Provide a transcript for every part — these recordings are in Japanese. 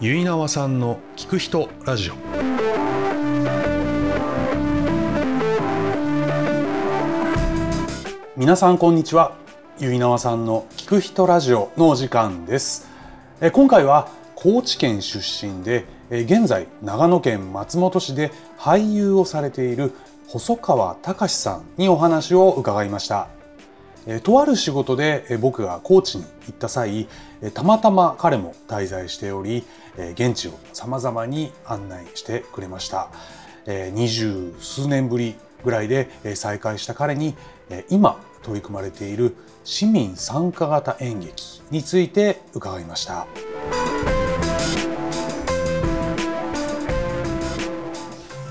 結縄さんの聞く人ラジオ。皆さんこんにちは。結縄さんの聞く人ラジオのお時間です。え今回は高知県出身でえ現在長野県松本市で俳優をされている細川隆さんにお話を伺いました。とある仕事でえ僕が高知に行った際えたまたま彼も滞在しておりえ現地を様々に案内してくれましたえ二十数年ぶりぐらいでえ再会した彼にえ今取り組まれている市民参加型演劇について伺いました。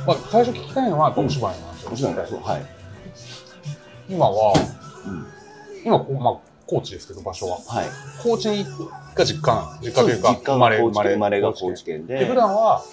まあ、最初聞きたいのは、お芝居なんはい。今は、うん今まあ、高知ですけど、場所は。はい。高知にが実家なん実家というか、生まれ、が高知県生まれが高知高知県で、で。普段は、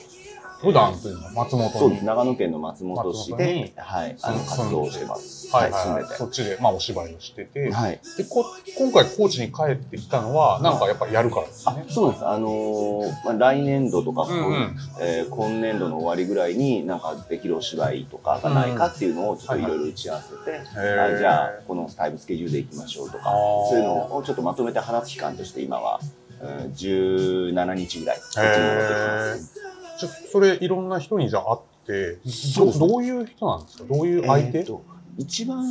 普段というのは松本に。そうです。長野県の松本市で、はい、あの、活動してます。ははいい、はいはい。住んでそっちで、まあ、お芝居をしてて。て。はい。でこ今回高知に帰ってきたのは、なんかやっぱりやるからですあね。、そうです。あのーまあ、来年度とか、うんうんえー今年度の終わりぐらいになんかできるお芝居とかがないかっていうのをちょっといろいろ打ち合わせて、ーあじゃあこのタイムスケジュールでいきましょうとかそういうのをちょっとまとめて話す期間として今は、うん、17日ぐらいこっちに戻ってきます。ちょそれ、いろんな人にじゃあ会って、どどういう人なんですか？どういう相手、えーと一番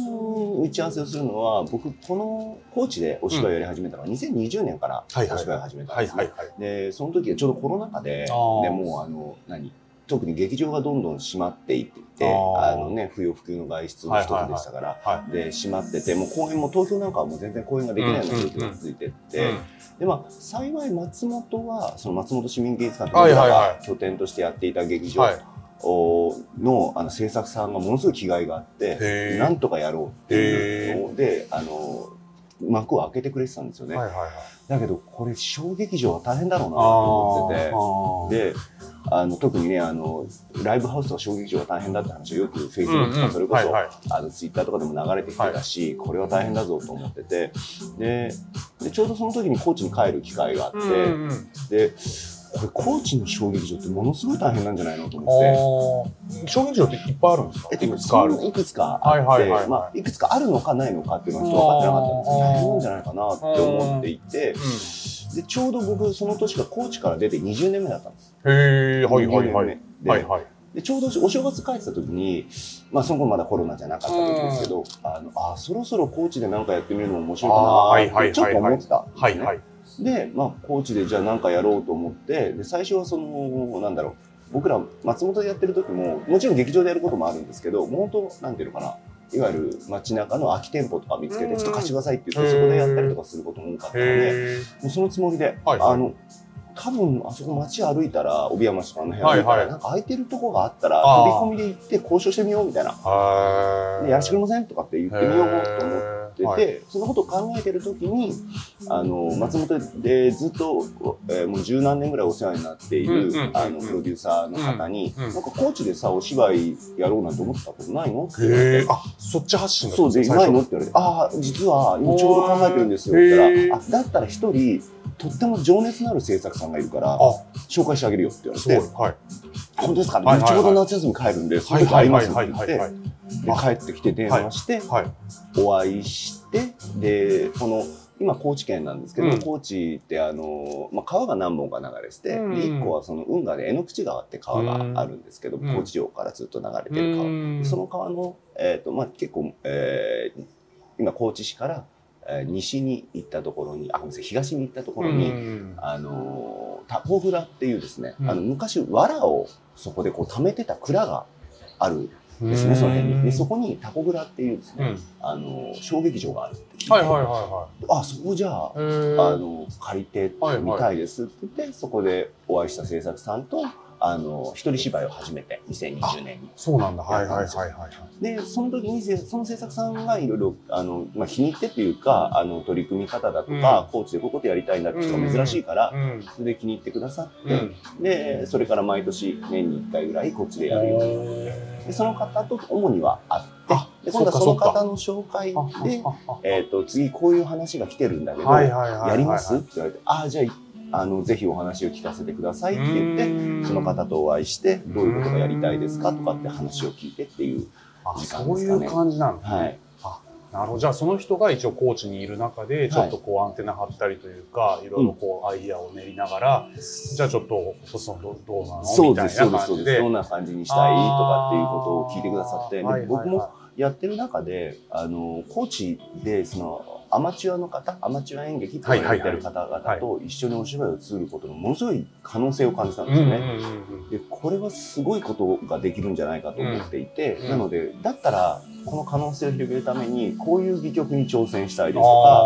打ち合わせをするのは僕この高知でお芝居をやり始めたのは2020年からお芝居を始めたんですね。でその時はちょうどコロナ禍ででもうあの何？特に劇場がどんどん閉まっていっててあのね不要不急の外出の一つでしたから、はで閉まっててもう公演も東京なんかはもう全然公演ができないような状況が続いてって、うん。でまあ幸い松本はその松本市民芸術館はいはいはい。僕らが拠点としてやっていた劇場はい。のあの制作さんがものすごい気概があってなんとかやろうっていうのであの幕を開けてくれてたんですよね、はいはいはい。だけどこれ小劇場は大変だろうなとあ思ってて。ー。であの特にねあのライブハウスとか小劇場が大変だって話をよくフェイスブックとかそれこそ、あのツイッターとかでも流れてきてたし、これは大変だぞと思ってて。ででちょうどその時に高知に帰る機会があって、うんうんうん。でこれ高知の小劇場ってものすごい大変なんじゃないのと思って。小劇場っていっぱいあるんですか？えっと、いくつかある？いくつかあって、はいはいまあ、いくつかあるのかないのかっていうのはちょっと分かってなかったんですけど、大変なんじゃないかなって思っていて、うで、ちょうど僕、その年が高知から出て20年目だったんです。ん。へえ、はいはいはい。20年目ではいはい。でちょうどお正月帰ってた時に、まあ、その頃まだコロナじゃなかった時ですけど、あのあそろそろ高知で何かやってみるのも面白いかなはいはいはいってちょっと思ってたんですね。はいはい。で、まあ、高知でじゃあ何かやろうと思ってで最初はそのなんだろう僕ら松本でやってる時ももちろん劇場でやることもあるんですけど本当なんていうのかないわゆる街中の空き店舗とか見つけうん。てちょっと貸してくださいって言ってそこでやったりとかすることも多かったのでへもうそのつもりで、はい。はいあの多分あそこ街歩いたら帯山市とかあの辺歩いたら、はいはい。なんか空いてるとこがあったら飛び込みで行って交渉してみようみたいな。でやらせてくれませんとかって言ってみようと思ってて、はい。そのことを考えてる時にあの松本でずっと、えーもう十何年ぐらいお世話になっている、あのプロデューサーの方に、うんうんなんか高知でさお芝居やろうなんて思ったことないの？って言て。。あ、そっち発信だったそうで、ないのって言われて、ああ、実は今ちょうど考えてるんですよって言ったら、あ、だったら一人、とっても情熱のある制作さんがいるから、あ、紹介してあげるよって言われ。て、はい。本当ですか、はいはいはい。ちょうど夏休み帰るんで、その時会いますって言って、で帰ってきて電話して、はい。お会いしてでこの今高知県なんですけど、うん。高知ってあの、まあ、川が何本か流れてて、うん。で1個はその運河で榎口川って川があるんですけど、うん。高知城からずっと流れてる川、でその川の、えーとまあ、結構、えー今高知市から、えー西に行ったところにあごめんなさい東に行ったところに、うん。あのタコ蔵っていうですね、うん。あの昔藁をそこでこう貯めてた蔵があるんですね、その辺に。でそこにタコ蔵っていうですね、うん。あの小劇場があるって聞いて、はいはいはあそこじゃああの借りてはいはいみたいですって言って、そこでお会いした制作さんとあの一人芝居を始めて2020年に。そうなんだ。はいはいはいはい。でその時にせその制作さんがいろいろあの、まあ、気に入ってっていうかあの取り組み方だとか、コーチでこういうことやりたいんだって人が珍しいから、うん。それで気に入ってくださって、うん。でそれから毎年年に1回ぐらいこっちでやるようになってでその方と主には会ってあで今度はその方の紹介でえー、と次こういう話が来てるんだけど、はいはいはいはい。やります？って言われて、ああ、じゃあ、あのぜひお話を聞かせてくださいって言ってその方とお会いしてどういうことがやりたいですかとかって話を聞いてっていうあ時間そういうですかね感じなんだ。はい。なるほど。じゃあその人が一応コーチにいる中で、ちょっとこうアンテナ張ったりというか、いろいろこうアイディアを練りながら、じゃあちょっと細野どどうなのみたいそうで。すそうですそうです。な感じで。どんな感じにしたいとかっていうことを聞いてくださって僕もやってる中であのコーチでそのアマチュアの方アマチュア演劇って言われてる方々と一緒にお芝居をすることのものすごい可能性を感じたんですよね。でこれはすごいことができるんじゃないかと思っていて、うん。なのでだったらこの可能性を広げるためにこういう戯曲に挑戦したいですとかあ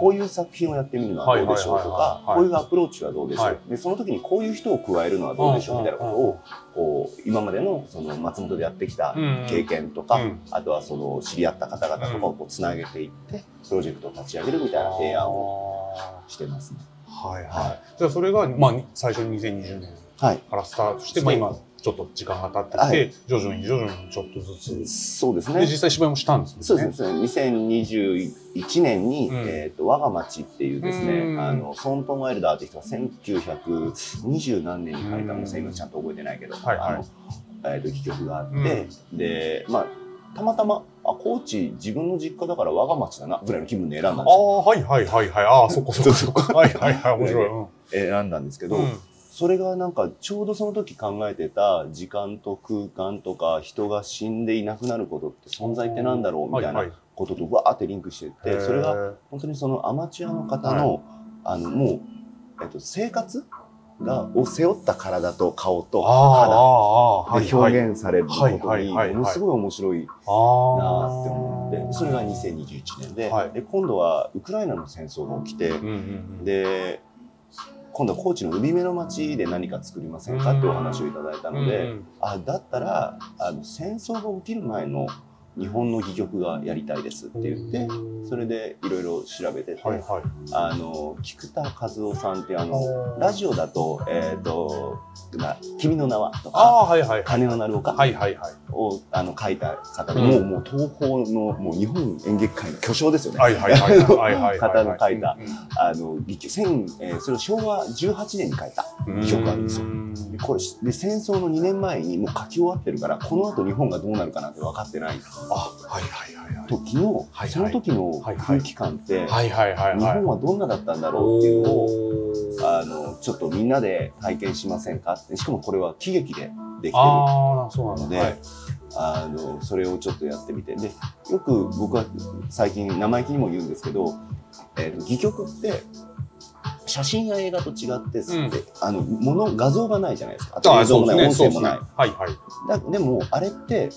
こういう作品をやってみるのはどうでしょうとかはい。はいはいはいはいこういうアプローチはどうでしょう、はい。でその時にこういう人を加えるのはどうでしょうみたいなことをこう今までのその松本でやってきたうん経験とか、うん。あとはその知り合った方々とかをこうつなげていってプロジェクトを立ち上げるみたいな提案をしてますね。はいはい。はじゃあそれが、まあ、最初に2020年はい。からスタートして、そうまあ今、ちょっと時間が経ってきて、はい徐々に徐々にちょっとずつ。で、そうですね実際芝居もしたんですね。そうですね。2021年に、うんえっ、と、我が町っていうですね、うんあの、ソントン・ワイルダーって人が1920何年に書いたうんものさ、今ちゃんと覚えてないけど、はいはいあの、えっ、と、戯曲があって、で、まあ、たまたま、あ、高知自分の実家だから我が町だな、ぐらいの気分で選んだんあですよ。あ、はいはいはいはい。ああ、そっかそっかそっか。はいはいはい、面白い。うん選んだんですけど、うんそれがなんかちょうどその時考えてた時間と空間とか人が死んでいなくなることって存在ってなんだろうみたいなこととわーってリンクしていって、それがが、本当にそのアマチュアの方の、あのもう、えっと、生活がを背負った体と顔と肌で表現されることにものすごい面白いなって思ってそれが2021年で,、はい。で今度はウクライナの戦争が起きて、で今度は高知の海辺の町で何か作りませんかってお話をいただいたので、うんあだったらあの戦争が起きる前の日本の戯曲がやりたいですって言って、それでいろいろ調べてて、はいはい。あの菊田和夫さんってあのあラジオだと「えー、とな君の名は」とかあ、はいはい「鐘の鳴る丘」はいはいはい。をあの書いた方で、うんもうもう東宝のもう日本演劇界の巨匠ですよね。はいはいはいはいはい。方の書いたあの戯曲千えーそれを昭和18年に書いた戯曲があるんですよ。でこれで戦争の2年前にもう書き終わってるからこの後日本がどうなるかなんて分かってないあ、はいはいはいはい。時の、はいはい。その時の空気感って、はいはいはいはい。日本はどんなだったんだろうっていうのをあのちょっとみんなで体験しませんか？ってしかもこれは喜劇でできてる。ああ、そうなんだ。ので、はい。あのそれをちょっとやってみて。でよく僕は最近生意気にも言うんですけど、えーと戯曲って写真や映画と違って、うん。あのもの画像がないじゃないですか。ああと映像もない、ね。音声もない、ね。はいはい。だでもあれって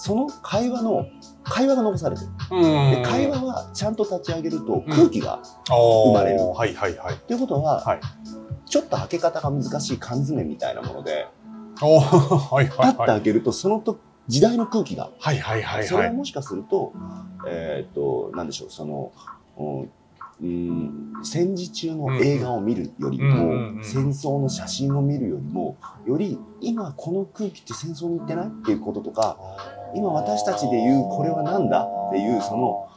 その会話の会話が残されてる。うん。で会話はちゃんと立ち上げるとうん。空気が、生まれる。はいはいはい。ということは、はい。ちょっと開け方が難しい缶詰みたいなものでおーはいパッとはい。はい。開けるとそのと時代の空気がはいはいはいはい。それはもしかすると、えっ、と、なんでしょう、その、うんうん、戦時中の映画を見るよりも、うんうん戦争の写真を見るよりも、より今この空気って戦争に行ってないっていうこととか、今私たちで言うこれは何だっていうその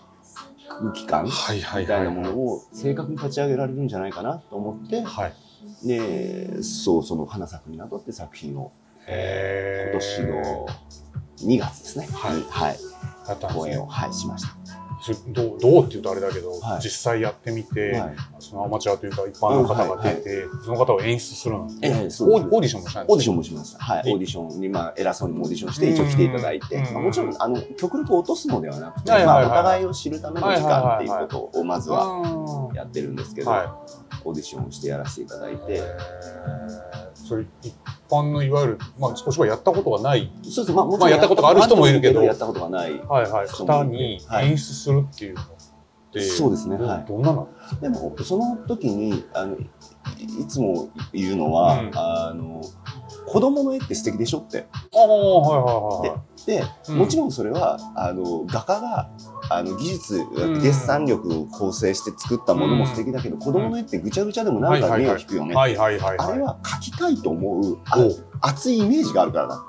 空気感はいはいみたいなものを。を正確に立ち上げられるんじゃないかなと思って、はい。で、そう、その花咲く港って作品を。へ今年の2月ですね、はい。にはい、公演を、はい、しました。どうどうって言うとあれだけど、はい。実際やってみて、はい。そのアマチュアというか一般の方が出て、その方を演出するの、ええそうです。オーディションもしたんですオーディションもしました。はい。オーディションに、まあ、偉そうにもオーディションして、一応来ていただいて、うん。まあもちろん、あの、極力落とすのではなくて、はいはいはいまあ、お互いを知るための時間っていうことを、まずははやってるんですけど、はオーディションをしてやらせていただいい。て、えー。それ一般のいわゆる、まあ、お芝居やったことがない、そうです。まあ、もまあやったことがある人もいるけどやったことがない。方にはい演出するっていうのって、そうですねどはいどんなの？でも、その時に、あの、いいつも言うのは、うんあの、子供の絵って素敵でしょって。ああ、はいはいはいはい。で、うんもちろんそれは、あの、画家が、あの技術、ん。デッサン力を構成して作ったものも素敵だけど、子供の絵ってぐちゃぐちゃでもなんか目を引くよね。あれは描きたいと思う熱いイメージがあるからだ。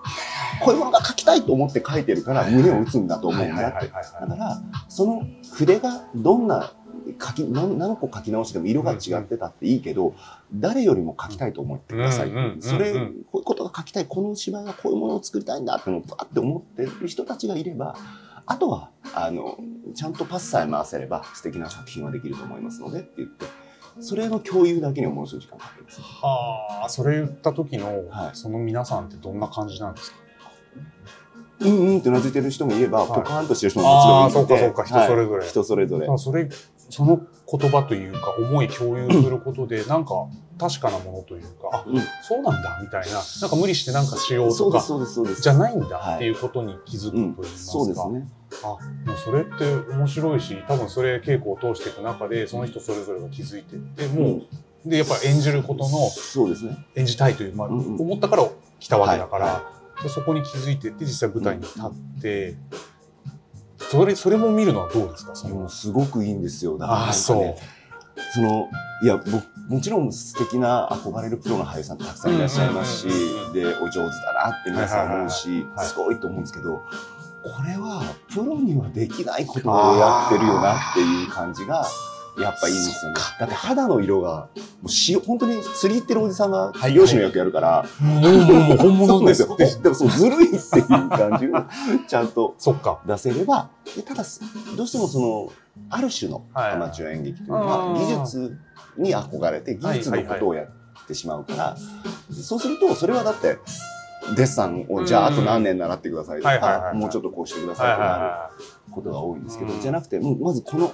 こういうものが描きたいと思って描いてるから胸を打つんだと思うんだって。だから、その筆がどんな書き何何個書き直しても色が違ってたっていいけど、誰よりも書きたいと思ってください、それこういうことが書きたい。この芝居はこういうものを作りたいんだってのをバって思ってる人たちがいればあとはあのちゃんとパスさえ回せれば素敵な作品はできると思いますのでって言ってそれの共有だけにはものすごい時間かかります。はあそれ言った時の、はい。その皆さんってどんな感じなんですか？うんうんってうなずいてる人もいれば、はい。ポカーンとしてる人ももちろんいてあーそうかそうか。人それぞれ。はい。人それぞれ。それその言葉というか思い共有することでなんか確かなものというかあうん。そうなんだみたいな。なんか無理してなんかしようとかじゃないんだはいっていうことに気づくといいうんますか、そうですね。あもうそれって面白いし多分それ稽古を通していく中でその人それぞれが気づいていってもう、でやっぱ演じることのそうですね。演じたいという、まあうんうん。思ったから来たわけだから、はでそこに気づいてって実際舞台に立って、それそれも見るのはどうですか？もうすごくいいんですよ。だからねああそう。そのいや僕もちろん素敵な憧れるプロの俳優さんたくさんいらっしゃいますし、でお上手だなって皆さん思うし、すごいと思うんですけどこれはプロにはできないことをやってるよなっていう感じがやっぱいいんですよね。だって肌の色がもうし本当に釣り行ってるおじさんがはい漁師の役やるから、もうもうもう本物でなんですすよ。よでもそうずるいっていう感じを ちゃんと出せればでただどうしてもそのある種のはい。アマチュア演劇というのうん。は技術に憧れて技術のことをやってしまうからそうするとそれはだってデッサンをじゃああと何年習ってくださいとかもうちょっとこうしてくださはいいとなるはことが多いんですけどうん。じゃなくてもうまずこの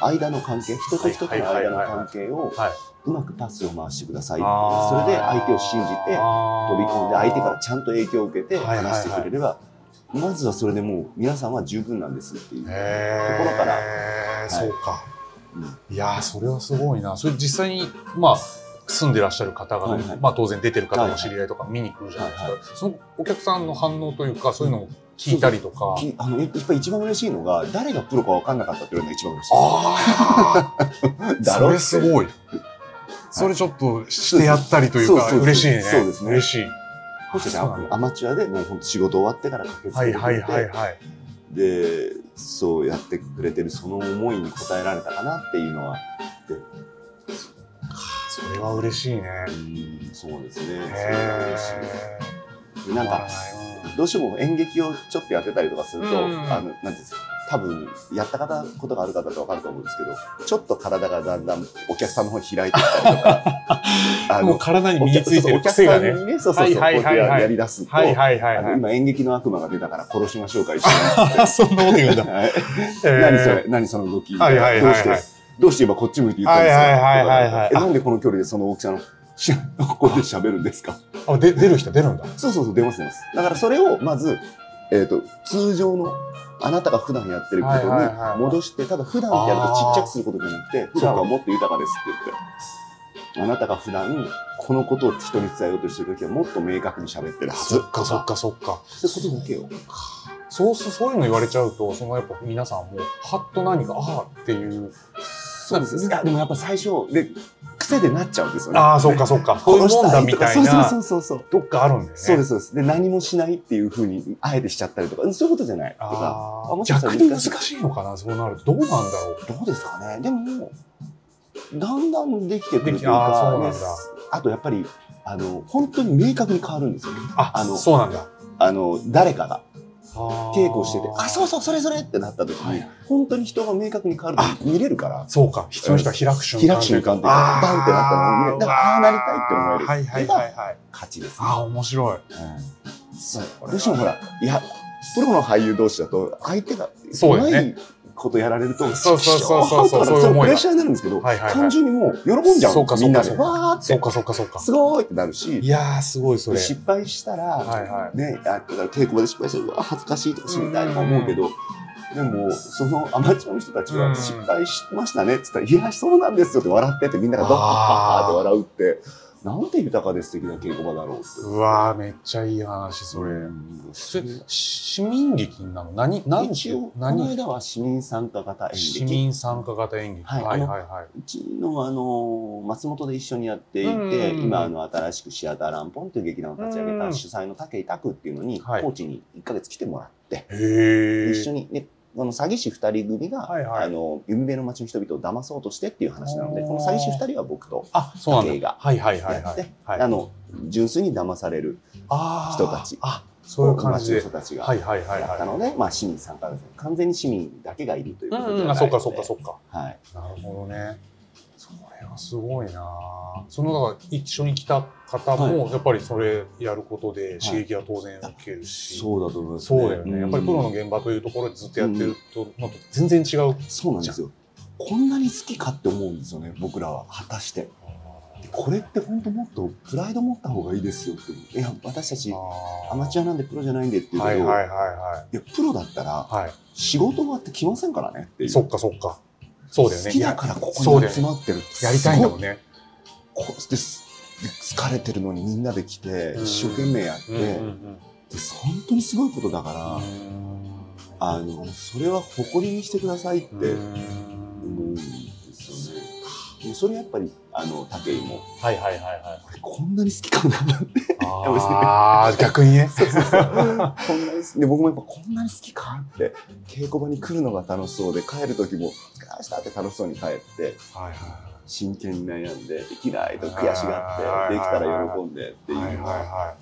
間の関係人と人との間の関係をいはい。はいうまくパスを回してください。それで相手を信じて飛び込んで相手からちゃんと影響を受けてはいはいはい。話してくれればまずはそれでもう皆さんは十分なんですっていう。へところからーそうか、うん。いやーそれはすごいな。それ実際にまあ住んでらっしゃる方が、はいはい。まあ当然出てる方の知り合いとか見に来るじゃないですか、はいはそのお客さんの反応というかそういうのを聞いたりとか、きあのやっぱ一番嬉しいのが誰がプロか分かんなかったっていうのが一番嬉しい。ああ それすごい。それちょっとしてやったりというか嬉しいね。そうですね。嬉しい。そしてアマチュアでもう本当仕事終わってから駆けつはいけてくれて、はいはいはいでそうやってくれてるその思いに応えられたかなっていうのはそれは嬉しいね。うんそうですね。それがへ嬉しえいなんかどうしても演劇をちょっとやってたりとかすると、うん。あのなんですか多分やった方ことがある方って分かると思うんですけどちょっと体がだんだんお客さんの方に開いてきたりとか あもう体に身についてるお客癖がね。さんにねそうそうそう、こうやり出すと、はいはいはいはい。今演劇の悪魔が出たから殺しましょうか一緒に。そんなこと言うんだ。はい。何何それ何その動き、はいはいはいはい。どうしてどうして今こっち向いて言ったんですか、はいはいはいなんでこの距離でその大きさのしここで喋るんですか？あで出る人出るんだ。そうそうそう出ます出ます。だからそれをまず、えー、と通常のあなたが普段やってることに戻して、ただ普段ってやるとちっちゃくすることじゃなくて普段はもっと豊かですって言ってあなたが普段このことを人に伝えようとしてる時はもっと明確に喋ってるはず。そっかそっかそっか。そういうことだけをそうすそういうの言われちゃうとそのやっぱ皆さんもはっと何かああっていう。そうです。いやでもやっぱ最初で癖でなっちゃうんですよね。ああそっかそっか。こういうもんだみたいそうなそうそうそう。どっかあるんだよね。そうですそうです。で何もしないっていうふうにあえてしちゃったりとかそういうことじゃない。とかああもしか難ら難しいのかなそうなるとどうなんだろう。どうですかね。でもだんだんできてくるというかそうなんだ。ねあとやっぱりあの本当に明確に変わるんですよ。ねああのそうなんだ。あの誰かが稽古しててあそううそうそれそれってなった時に、はい。本当に人が明確に変わると見れるから。そうか。その人は開く瞬間開く瞬間ってバンってなったのを見れるだからああなりたいって思えるはいはいはいはい。勝ちですね。ああ面白い。うん。そう。どうしてもほらいやプロの俳優同士だと相手がそうだよねことやられるとそうそうそうそうそう。そうプレッシャーになるんですけど、単純にもう喜んじゃうみんなでわーってそうかそうか。そうかすごーいってなるいしやーすごいそれ。失敗したら、はいはい。ね、あ稽古場で失敗してうわ恥ずかしいとか死にたいとか思うけど、でもそのアマチュアの人たちうん。は失敗しましたねって言ったら「いやそうなんですよ」って笑っててみんながドッハッハッハって笑うってなんて豊かで素敵な稽古場だろうって。うわーめっちゃいい話それうんそれ市民劇なの？何何一応この何間は市民参加型演劇。市民参加型演劇。はいはいはいはい。うちのあの松本で一緒にやっていて、うん。今あの新しくシアターランポンという劇団を立ち上げうん。た主催の武井拓っていうのに、はい。高知に1ヶ月来てもらって、へえ一緒にねこの詐欺師2人組が、はいはい。あの海辺の町の人々を騙そうとしてっていう話なのでこの詐欺師2人は僕とあ、そうなんだ。武井がはいはいはいはい。やって。純粋に騙される人たち。あ、そういう感じ。で町の人。たちがはいはいはいはやったので、まあ、市民参加です完全に市民だけがいるということではないあ、そっかそっかそっか。はい、なるほどね。それはすごいな。その、だから一緒に来た方も、やっぱりそれやることで刺激は当然受けるし。そうだと思います、そうだよね。やっぱりプロのうん現場というところでずっとやってると、のと全然違う。そうなんですよこんなに好きかって思うんですよね僕らは果たしてこれって本当もっとプライド持った方がいいですよっていや私たちアマチュアなんでプロじゃないんでって言うけど、はいはいはいはいやプロだったらい。はい。仕事終わってきませんからねっていうそっかそっか。そうだよね。好きだからここに。集まってるやりたいんだもんね。こですで疲れてるのにみんなで来てうん一生懸命やって、で本当にすごいことだから、うん。あのそれは誇りにしてくださいってうん思うんですよね。でそれやっぱりあの武井もはいはいはいはい。これこんなに好きかなってああ、逆にね。こんなにで僕もやっぱこんなに好きかって稽古場に来るのが楽しそうで帰る時も「お疲れした」って楽しそうに帰ってはいはい真剣に悩んでできないと悔しがはいってできたら喜んでっていう。はいのは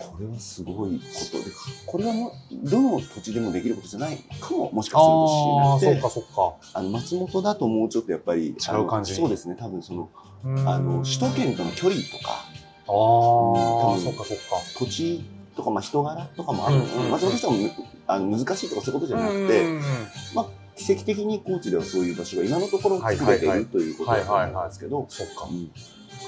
これはすごいことでこれはもうどの土地でもできることじゃないかももしかするとしれなくてかそっか。あの松本だともうちょっとやっぱり違う感じそうですね多分そのうん。あの首都圏との距離とか。ああ、うんそっかそっか。土地とか、まあ、人柄とかもある、うんうんうん。松本としてはむあの難しいとかそういうことじゃなくて、まあ、奇跡的に高知ではそういう場所が今のところ作れていはい。はいはいるということだと思うんですけど、そっか。う。ん。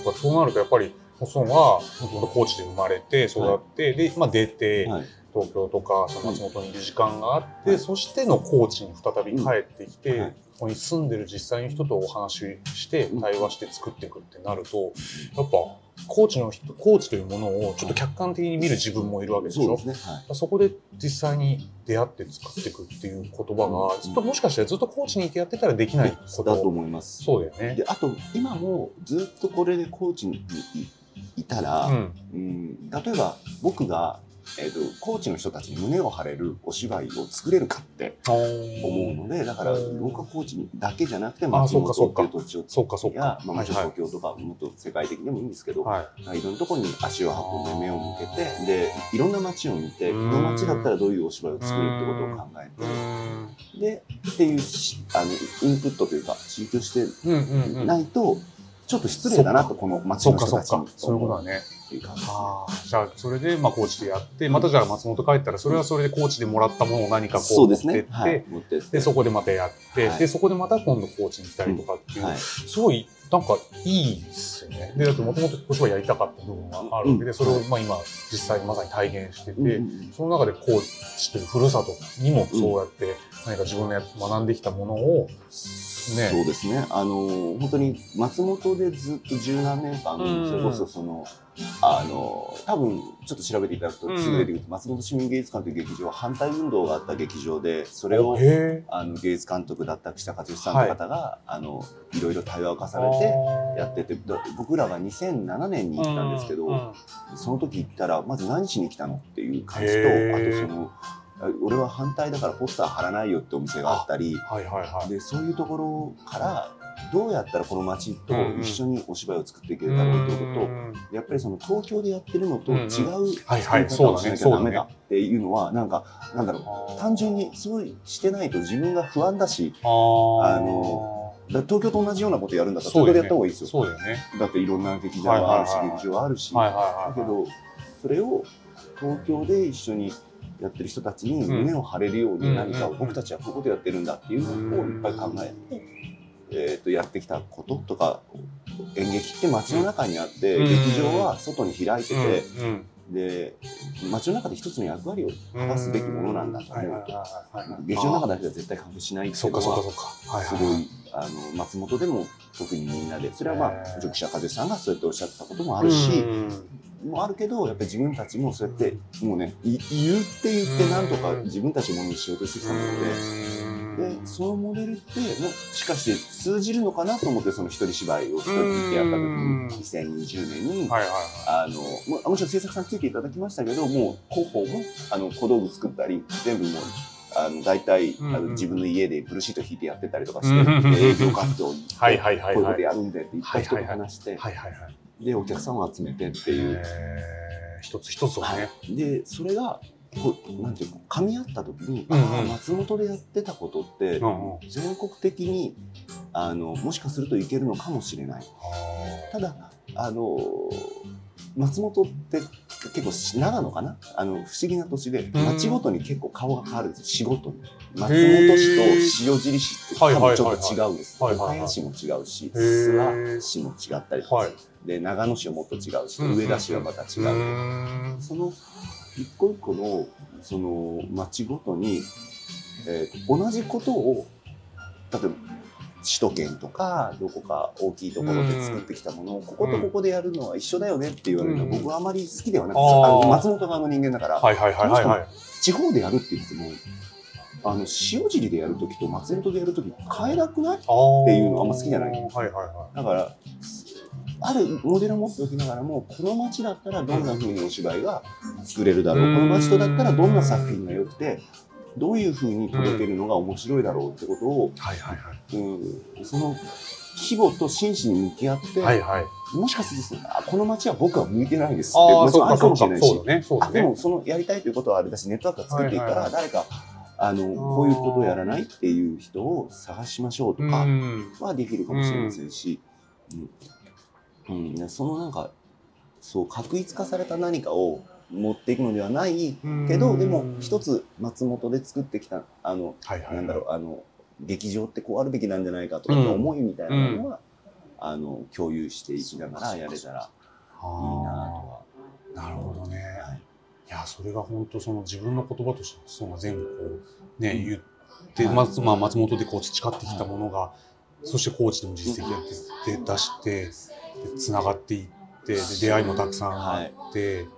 そっかそうなるとやっぱり細野はもともと高知で生まれて育って、で、まあ、出て、はい。東京とかその松本にいる時間があって、はい。そしての高知に再び帰ってきて、ここに住んでる実際の人とお話ししてうん。対話して作っていくってなると、やっぱ高知の人高知というものをちょっと客観的に見る自分もいるわけでしょ、そうですね、はい。そこで実際に出会って作っていくっていう言葉がずっともしかしてずっと高知にいてやってたらできないこだとと思います。そうだよね。であと今もずっとこれで高知にいいたら、うん。うん例えば僕が、えー、と高知の人たちに胸を張れるお芝居を作れるかって思うのでだからうん。僕は高知だけじゃなくてあ松そうかそうか。本っていう土地をそうかそか。まあ、東京とかもっと世界的でもいいんですけど、はい。いろんなところに足を運んで目を向けてでいろんな街を見てこうん。の街だったらどういうお芝居を作るってことを考えうん。てでっていうしあのインプットというか追求してうんうんうん。ちょっと失礼だなとこの街そっの人たちに。そういうことだね。っていう感じですね。ああ、じゃあそれでまあ高知でやって、またじゃあ松本帰ったらそれはそれで高知でもらったものを何かこそうう持ってって、ですね。はい。持ってってでそこでまたやって、はいでそこでまた今度高知に来たりとかっていう、はい。すごいなんかいいですよね。でだってもともとお芝居やりたかった部分があるわけで、うんそれをまあ今実際にまさに体現してて、うんうんうんその中で高知というふるさとにもそうやって何か自分のや学んできたものを、ね。そうですね。あの本当に松本でずっと十何年間、うん。それこそそのあの多分ちょっと調べていただくとすぐ出てくる、松本市民芸術館という劇場は反対運動があった劇場でそれをへあの芸術監督だった岸田和義さんという方が、い、あのいろいろ対話を重ねてやっててだって僕らが2007年に行ったんですけど、うん。うん。その時行ったらまず何しに来たのっていう感じとあとそのあ俺は反対だからポスター貼らないよってお店があったりはいはいはい。でそういうところからどうやったらこの街とうんうん一緒にお芝居を作っていけるだろうということと、やっぱりその東京でやってるのと違う作り方をしなきゃダメだっていうのはなんかなんだろう単純にそうしてないと自分が不安だしあのだ東京と同じようなことやるんだったら東京でやった方がいいですよ。そうだよね。だっていろんな劇場があるし、劇場あるし。だけどそれを東京で一緒にやってる人たちに胸を張れるように何かを僕たちはこういうことやってるんだっていうのをいっぱい考えて、えー、とやってきたこととか演劇って街の中にあって、うん。劇場は外に開いてて、で街の中で一つの役割を果たすべきものなんだと思う。と。劇場の中だけでは絶対完結しない。っていそうっのはすごいあの松本でも特にみんなで。それはまあへー。もちろん記者風さんがそうやっておっしゃってたこともあるし、うん。もあるけどやっぱり自分たちもそうやってもうねい言って言ってなんとか自分たちのものにしようとしてきたもので。でそのモデルってもしかして通じるのかなと思ってその一人芝居を一人でやった時うん。に2020年に、はいはいはあのももちろん制作さんついていただきましたけどもう広報もあの小道具作ったり全部もうあの大体、うんうん。あの自分の家でブルーシート引いてやってたりとかして、うん営業活動に行って、はいはいはいはい。こういうことやるんでっていっぱい人と話して、はいはいはい。でお客さんを集めてっていう。えー。一つ一つをね。でそれがこうなんていうの噛み合った時に、うんうん。ああ松本でやってたことって、うんうん。全国的にあのもしかするといけるのかもしれない。ただあの松本って結構し長野かな？あの不思議な土地でうん。町ごとに結構顔が変わるんですよ。仕事に。松本市と塩尻市って多分ちょっと違うんです。岡谷市も違うし諏訪市も違ったりとか、はい。で長野市はもっと違うし、上田市はまた違う、その一個一個のその町ごとに、えー同じことを例えば首都圏とかどこか大きいところで作ってきたものをこことここでやるのは一緒だよねって言われるのはうん。僕はあまり好きではなくて、あー。あの松本側の人間だから、はいはいはいはいはい。地方でやるって言ってもあの塩尻でやるときと松本でやるとき変えなくない？っていいうのあんま好きじゃない。はいはいはだからあるモデルを持っておきながらもこの街だったらどんな風にお芝居が作れるだろう、うんこの街とだったらどんな作品が良くてどういう風に届けるのが面白いだろうってことを、その規模と真摯に向き合って、はいはい。もしかするとあこの街は僕は向いてないですってもちろんあるか。もしれないしね。ね。あでもそのやりたいということはあれだしネットワークが作っていったら、誰かあのこういうことをやらないっていう人を探しましょうとかうんはできるかもしれませんし、うんうんでそのなんかそう確一化された何かを持っていくのではないけどでも一つ松本で作ってきたあのはいはい。なんだろうあの劇場ってこうあるべきなんじゃないかとかの思いみたいなのは、あの共有していきながらやれたらいいなとは。なるほどね。い。や、それが本当その自分の言葉としてその全部こうね、うん。言って、はい。まずまあ松本でこう培ってきたものが、そして高知でも実績やってで出して、で繋がっていって、で出会いもたくさんあって、だ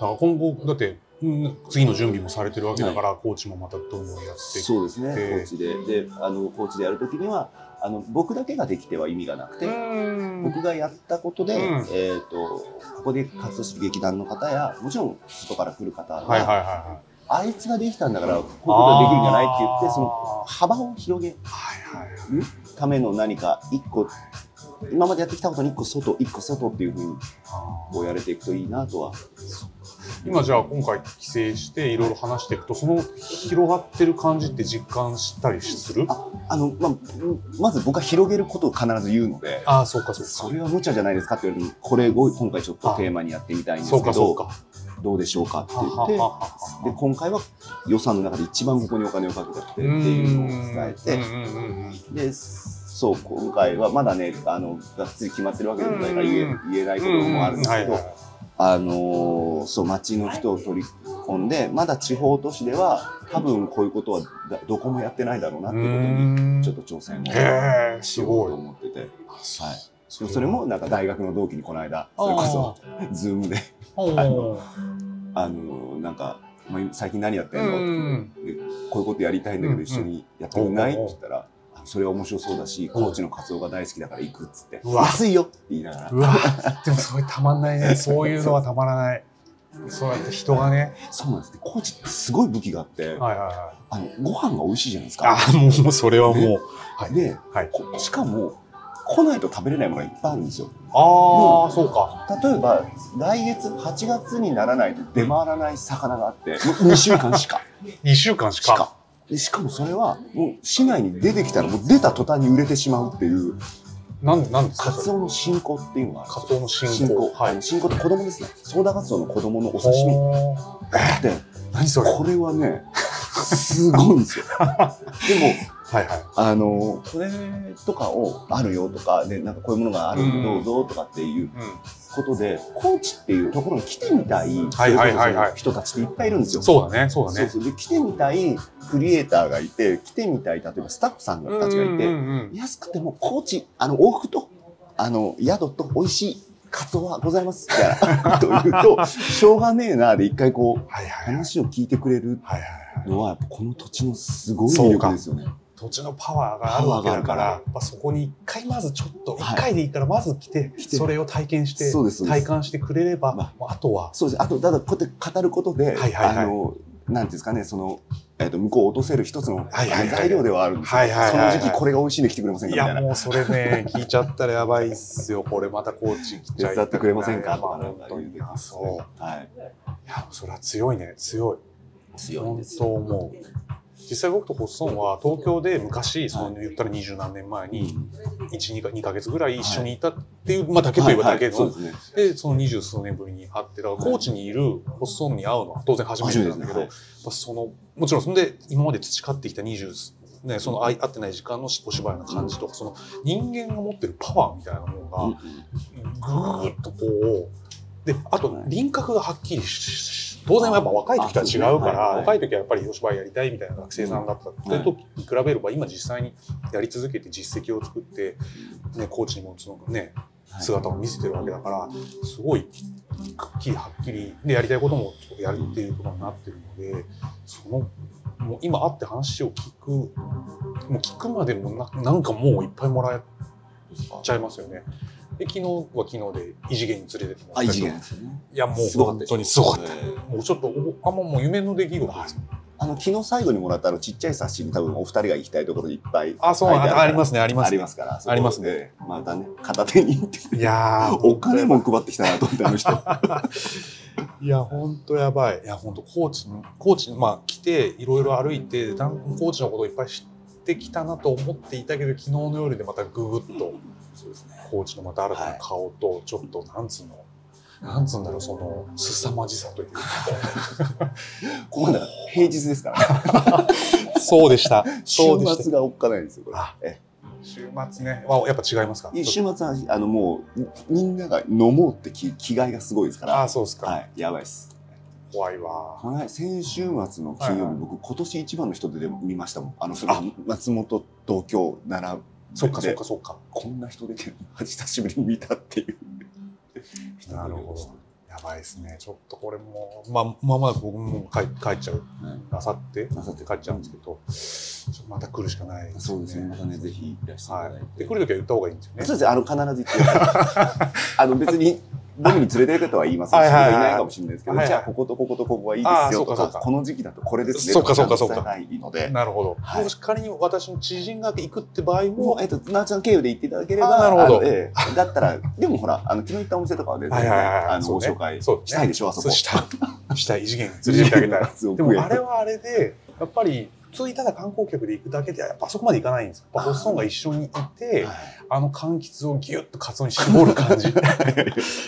から今後だって、うん次の準備もされてるわけだから、高知もまたどんどんやってそうですねで高知で。であの高知でやるときにはあの僕だけができては意味がなくて、うん。僕がやったことで、うん。えー、とここで活動してる劇団の方やもちろん外から来る方が、はいはいはいはい。あいつができたんだからこういうことができるんじゃないって言ってその幅を広げるはいはい。ための何か一個今までやってきたことに一個外一個外っていうふうにこうやれていくといいなとは。今じゃあ今回帰省していろいろ話していくとその広がってる感じって実感したりする？ああの、まあ、まず僕は広げることを必ず言うのでああそうかそうか。それは無茶じゃないですかって言われてもこれを今回ちょっとテーマにやってみたいんですそうけどかそうか。どうでしょうかっては言ってで今回は予算の中で一番ここにお金をかけたってっていうのを伝えてでそう今回はまだねあのがっつり決まってるわけでもないから言えうん言えないこともあるんですけどあのーそう町の人を取り込んでまだ地方都市では多分こういうことはだどこもやってないだろうなっていうことにちょっと挑戦をしようと思ってて、はい、そそれもなんか大学の同期にこの間それこそズームで。あのあのーなんか、まあ、最近何やってんの？ってこういうことやりたいんだけど一緒にやってくんない？って言ったら、あそれは面白そうだし、高知のカツオが大好きだから行くっつって、うわ。安いよ。って言いながら、うわ。でもそれたまんないね。そういうのはたまらない。そうやって人がね。そうなんです。ね。高知ってすごい武器があって、はいはいはい。あのご飯が美味しいじゃないですか。ああもうそれはもう。はい。で、はい。こしかも来ないと食べれないものがいっぱいあるんですよ。ああそうか。例えば来月8月にならないと出回らない魚があって、2週間しか。2週間しか。でしかもそれはもう市内に出てきたらもう出た途端に売れてしまうっていう。なんなんですか？カツオの新子っていうのがあるんですよ。カツオの新新子、子はい。新子って子供ですね。ソーダカツオの子供のお刺身。おー。で、何それ？これはね、すごいんですよ。でも、はいはい。あの、これとかをあるよとか、で、なんかこういうものがあるん。でどうぞとかっていううん。ことで、高知っていうところに来てみたい、人たちっていっぱいいるんですよ。そうだねそうだね。そうそう。で来てみたいクリエイターがいて、来てみたい、例えばスタッフさんたちがいて、安くても高知、あの、往復と、あの、宿と美味しいカツオはございます、みたいな ことを言うと、しょうがねえな、で一回こう、話を聞いてくれるのは、やっぱこの土地のすごい魅力ですよね。土地のパワーがあるわけだからパワーがあるから。やっぱそこに一回まずちょっと一はい回でいいからまず来てそれを体験して体感してくれればまもうあとは。そうです。あと、ただこうやって語ることで、はいはいはい。あの、なんていうんですかね、その、えっと向こうを落とせる一つの材料ではあるんですよ、はいはいはい。はいその時期これが美味しいんで来てくれませんいかみたいな。やもうそれね聞いちゃったらやばいっすよ。これまた高知来ちゃい手伝ってくれませんか？とかまあなうてそうはい。いやそれは強い。ね強い本強いです当思う実際僕とホッソンは東京で昔その言ったら二十何年前に12か2ヶ月ぐらい一緒にいたっていう、まあだけといえばだけの、ですね。でその二十数年ぶりに会ってだから高知にいるホッソンに会うのは当然初めてなんだけど、そのもちろんそんで今まで培ってきた二十ね、その会ってない時間のお芝居の感じとかその人間が持ってるパワーみたいなものが、うんぐーっとこうであと輪郭がはっきりし当然やっぱ若い時とは違うから、あはいはい若い時はやっぱりお芝居やりたいみたいな学生さんだったってはい。時に比べれば今実際にやり続けて実績を作って、ね、コーチにもそのね姿を見せてるわけだからすごいくっきりはっきりでやりたいこともやるっていうことになってるのでそのもう今会って話を聞くもう聞くまでもななんかもういっぱいもらえちゃいますよね。で昨日は昨日で異次元に連れてってもらったりとか。元ですよね。いやもう本当にすごかった。えーもうちょっとおあんまもう夢の出来事です。あの昨日最後にもらったあのちっちゃい冊子に多分お二人が行きたいところいっぱいあ、そうあありますすねありますね。ありますから。ありますね。ねまたね片手にいやー お金も配ってきたなと思ってあの人。いや本当やばい。いや本当高知に高知にまあ来ていろいろ歩いて高知のことをいっぱい知ってきたなと思っていたけど昨日の夜でまたググッとそうですね。高知のまた新たな顔とちょっとなんつうのなんつうんだろうその凄まじさというか。ここまで平日ですから、ね、そうでした。週そうでした。末がおっかないんですよこれ。週末ね。あやっぱ違いますか？い週末はあのもうみんなが飲もうって気気概がすごいですから。あそうですか、はい。やばいです。怖いわ。この間先週末の金曜はいはい。日僕今年一番の人で見ましたもん。あのそあ。の松本東京奈良そっかそっでかそっか。こんな人出てるの久しぶりに見たっていうなるほど。やばいですね。ちょっとこれもまあまあまあ僕も帰帰っちゃう。はい。あさってあさって帰っちゃうんですけど、また来るしかないそうですね。またねぜひいらしていで来るときは言った方がいいんですよね。そうですね。あの必ず言って あの別に飲みに連れて行くとは言いません。し、はいはいはい。いないかもしれないですけど、はいはい。じゃあこことこことここはいいですよとかこの時期だとこれですねそうかそうかそうか。と伝えたいので。なるほど、はい。もし仮に私の知人が行くって場合もえっと、なーちゃん経由で行っていただければ、なるほど。ええ。だったら、でもほら、あの、昨日行ったお店とかはね、はいはいはいあの、ご紹介したいでしょ、あそこ。そうしたい。したい。異次元。に 連れてってあげたい。いでもあれはあれでやっぱり普通にただ観光客で行くだけではやっぱあそこまで行かないんですよ。やっぱホッソンが一緒にいてあの柑橘をギュッとカツオに絞る感じ。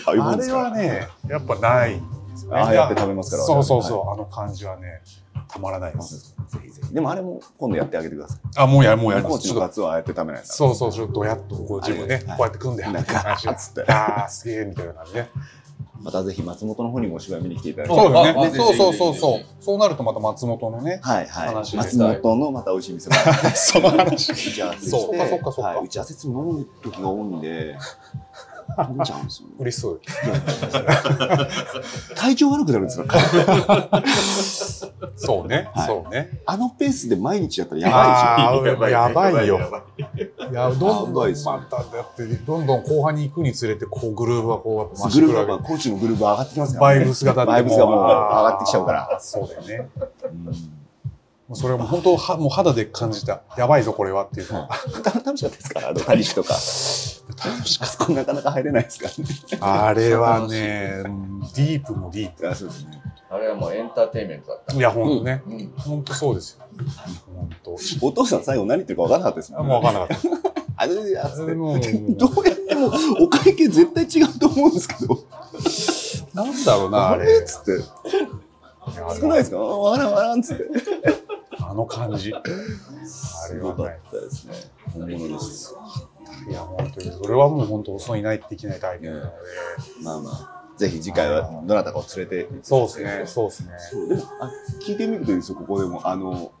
あれはねやっぱないんですよね。ああやって食べますからそうそうそう、はあの感じはねたまらないです。ぜひぜひ。でもあれも今度やってあげてください。あもうやもうやります高知のカツはやって食べないそうそうちょっとどやっとこう自分ねはい。こうやって組んで なんか、つって。ああすげえみたいな感じねまたぜひ松本の方にもお芝居見に来ていただきたい。そうね。そうそうそう。そう。そうなるとまた松本のねはいはい。松本のまた美味しい店もある。その話。打ち合わせして。そうかそうかそうか。はい。打ち合わせいつも飲む時が多いんで、飲んじゃうんですよね。嬉しそう。体調悪くなるんですよ。そうね。はい。そうね。あのペースで毎日やったらやばいでしょ。あーやばいよ。いやどんやどんまただってどんどん後半に行くにつれてこうグルーヴはこうやっぱ増しグループてくるわけ。はコーチのグループ上がってきますから、バイブスがバイブスがもう上がってきちゃうから。そうだよね。うんもうそれも本当はもう肌で感じた。やばいぞこれはっていう。のは楽しかったですか？ら、あの、タリシとか。楽しあそこなかなか入れないですからね。あれはねディープもディープ。あそうですね。あれはもうエンターテインメントだった。いや本当ね。うん。本当そうですよ。本当。お父さん最後何言ってるか分からなかったですもん、もう分かんなかった。あれで、あつってもうどうやってもお会計絶対違うと思うんですけど、なんだろうなああれれっつって、少ないですか？あわらんわらんっつって。あの感じ。あれはかったですね。本物です。いや本当にそれはもう本当遅いないとできないタイプなので。まあまあ、ぜひ次回はどなたかを連れて。そうですね。そうですね。あ聞いてみるといいですよ、ここでも。あの、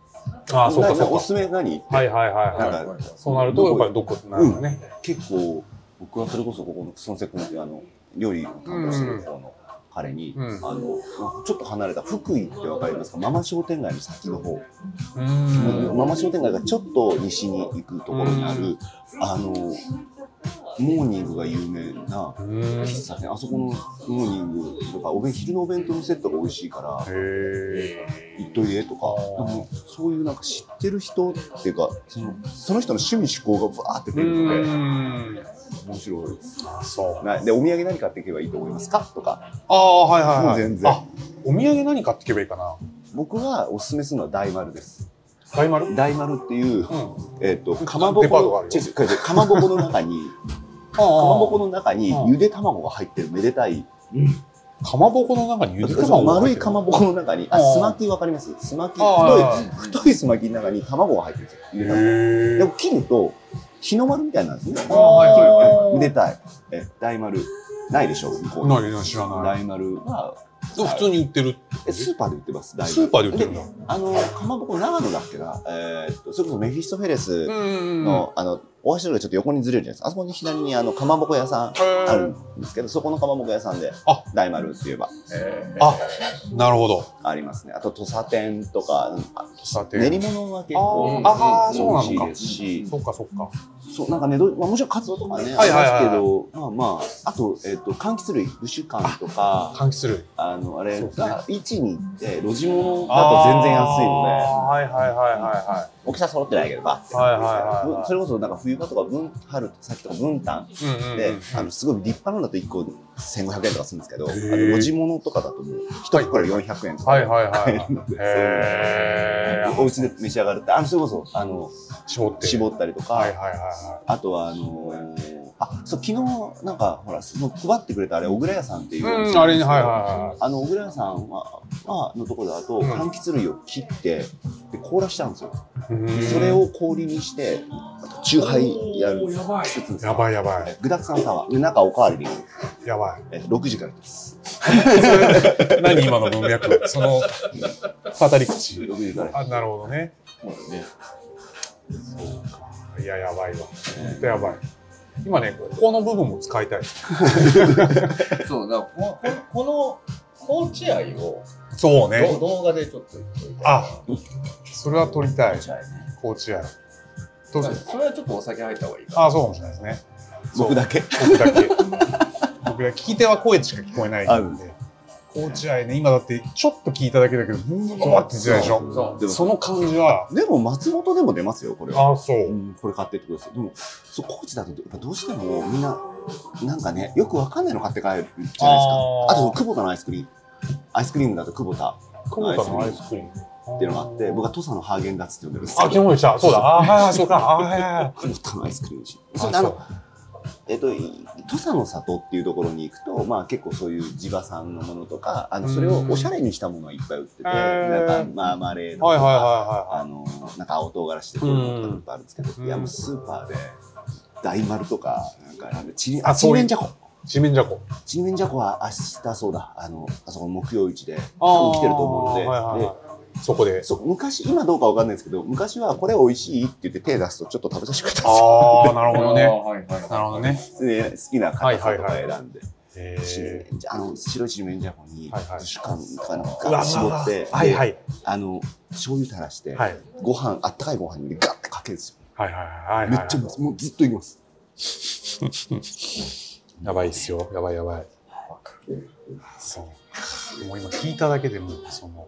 ああそうかそうか。すすめ何はいはいはいなんはいかそうなるとやっぱりどこなるかね。結構、僕はそれこそここのそのセコンあの料理を担当してる方の彼に、うん。あのちょっと離れた福井ってわかりますか？ママ商店街の先の方、うママ商店街がちょっと西に行くところにある、あのモーニングが有名な喫茶店。あそこのモーニングとかお弁昼のお弁当のセットが美味しいからえ。行っといでとか。そういうなんか知ってる人っていうかそのその人の趣味思考がバーってうくるので。面白い。ですあ、そう。なでお土産何買っていけばいいと思いますか？とか。ああ、はいはいはい。全然。あ、お土産何買っていけばいいかな？僕がおすすめするのは大丸です。大丸？大丸っていう、うん。えっとかまぼこかまぼこの中に かかまぼこの中にうん。ゆで卵が入ってるめでたい。かまぼこの中にゆで卵が入ってる丸いかまぼこの中にあうん。すまきわかります？すまき。あ太い太いすまきの中に卵が入ってるんですよでも切ると日の丸みたいなんですね。あはいはいめでたいえ大丸。ないでしょ向こうに。ないない知らない。大丸は普通に売ってる。えスーパーで売ってます大丸。スーパーで売ってるんだ。あのかまぼこ長野だっけな？えーっとそれこそメフィストフェレスんの、あの、大橋のがちょっと横にずれるじゃないですか。あそこに左にあの、かまぼこ屋さんあるんですけど、そこのかまぼこ屋さんで、あ大丸って言えばえあなるほど。ありますね。あと、土佐店とか、あさて。練り物は結構あーあーそうなのか美味しいですし、そっかそっか。そう、なんかね、どうまあ、もちろんカツオとかね、はいはいはいありますけど、まあまあ、あと、えっ、と、柑橘類、ブシュカンとか、柑橘類。あの、あれが、市に行って、路地物だと全然安いので、はいはいはいは大きさ揃ってないけどはい。はいはいはいはい。それこそなんか冬場とか文春先とか文旦うんうんで、うんあのすごい立派なのだと1個1500円とかするんですけど、あの路地物とかだともう1袋400円とかはいはいはい買えるので、お家で召し上がるって、あのそれこそあの絞って。絞ったりとか、はいはいはいはあとはあのーあそう昨日なんかほらその配ってくれたあれ小倉屋さんってい。いううん、あれね、はいはいあの小倉屋さんは、まあのところだとうん柑橘類を切ってで凍らしちゃうんですよ。はい。それを氷にしてチューハイやる季節ですやばいやばい。具だくさんサワーで中おかわりできるやばい。え6時からです 何今の文脈？その、語り口。6時からあ、なるほどね。もうねそうか。いや、やばいわ。ほんとやばい。今ね、ここの部分も使いたい。ー そうだこここのコーチ愛をどそうね。動画でちょっと撮りたいなあそれは撮りたい。じゃあねコーチ愛。どうぞ。それはちょっとお酒入った方がいいかあ、そうかもしれないですね。僕だけ僕だけ。僕だけ。聞き手は声しか聞こえないんで。コーチ愛ね、今だってちょっと聞いただけだけど、ブーバーって言ってたでしょ？そうでもその感じは、でも松本でも出ますよこれは、あ、そうう。ん、これ買ってってくださいでもそう高知だとやっぱどうしてもみんななんかねよくわかんないの買って帰るじゃないですかあーあと久保田のアイスクリームアイスクリームだと久保田久保田のアイスクリーム。っていうのがあって僕は土佐のハーゲンダッツって呼んでるんですけあ、ど昨日でした。そうだ。あ、はいはい、そうか。あ、はいはいはい。久保田のアイスクリームそれであのえっと、い土佐の里っていうところに行くと、まあ結構そういう地場産のものとか、あの、それをおしゃれにしたものはいっぱい売ってて、なんかマーマレードとか、あの、なんか青唐辛子でこういうのとかいっぱいあるんですけど、うん。いやもうスーパーで、大丸とか、なんか、ちり、あ、ちりめんじゃこ。ちめんじゃこ。ちりめんじゃこは明日そうだ、あの、あそこの木曜市で、あ多分来てると思うので、ではい。そこで。そう、昔、今どうかわかんないですけど、昔はこれ美味しいって言って手出すとちょっと食べさせてくれたんですよ。ああ、なるほどね。はいはいはいなるほどね。で好きな硬さとか選んで。へちりえ。めんじゃあの白いちりめんじゃこにはいはいブシュカンかなんか絞って、はいはいで。あの醤油垂らして、はい。ご飯あったかいご飯にガッてかけるんですよ。はいはいはいはい。めっちゃうまいです。もうずっといきます。やばいっすよ。やばいやばい。そう。もう今聞いただけでも、その、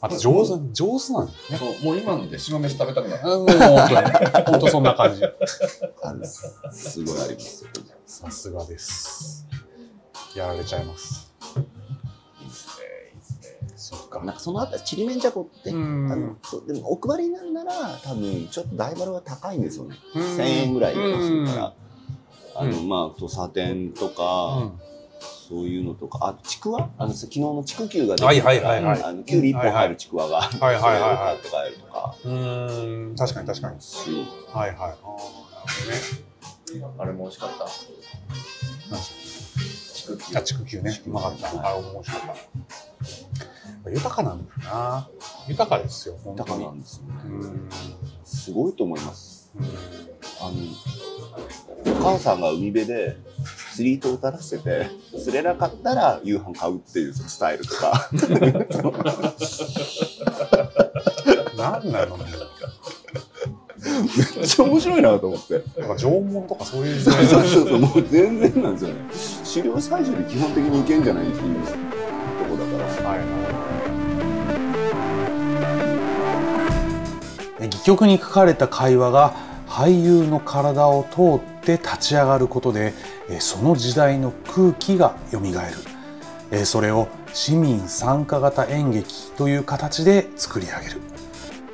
あと上手、上手なんですね。そうもう今ので白飯食べたくなるうんもう本当に、本当そんな感じ。あるす。すごいありますよ。さすがです。やられちゃいます。いいですねいいですねそっか。なんかそのあたりちりめんじゃこって、うんあのそうでもお配りになるなら多分ちょっと大丸は高いんですよね。うん1000円ぐらいするから。あのうんまあ土佐店とか、うんそういうのとか、あとちくわ？あの昨日のちくきゅうが出てはいはいはいはいあのきゅうり1本入るちくわが、はいはいはいはいそれを買って帰るとか。うーん、確かに確かに。しはいはい。ああ、なるほどね。あれも美味しかった何でしチクキたあ、畜球ね。うまかった。あ、面白かった。豊かなんだな。豊かですよ、本当に。豊かなんですよね。うん。すごいと思います。うんあの、お母さんが海辺で釣り糸を垂らしてて、釣れなかったら夕飯買うっていうスタイルとか、なんなのめっちゃ面白いなと思って。なんか縄文とかそういう時そう代そうそうそう、もう全然なんですよね。狩猟採取で基本的にいけんじゃないっていうとこだから。はいえ戯曲に書かれた会話が俳優の体を通って立ち上がることでえその時代の空気がよみがえるえそれを市民参加型演劇という形で作り上げる。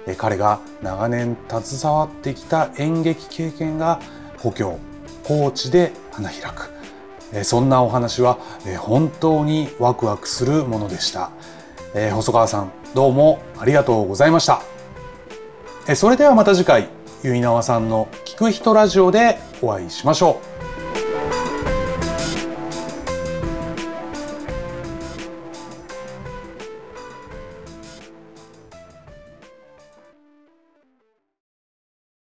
え彼が長年携わってきた演劇経験が故郷高知で花開く。えそんなお話はえ本当にワクワクするものでした。え細川さんどうもありがとうございました。えそれではまた次回結菜さんの聞く人ラジオでお会いしましょう。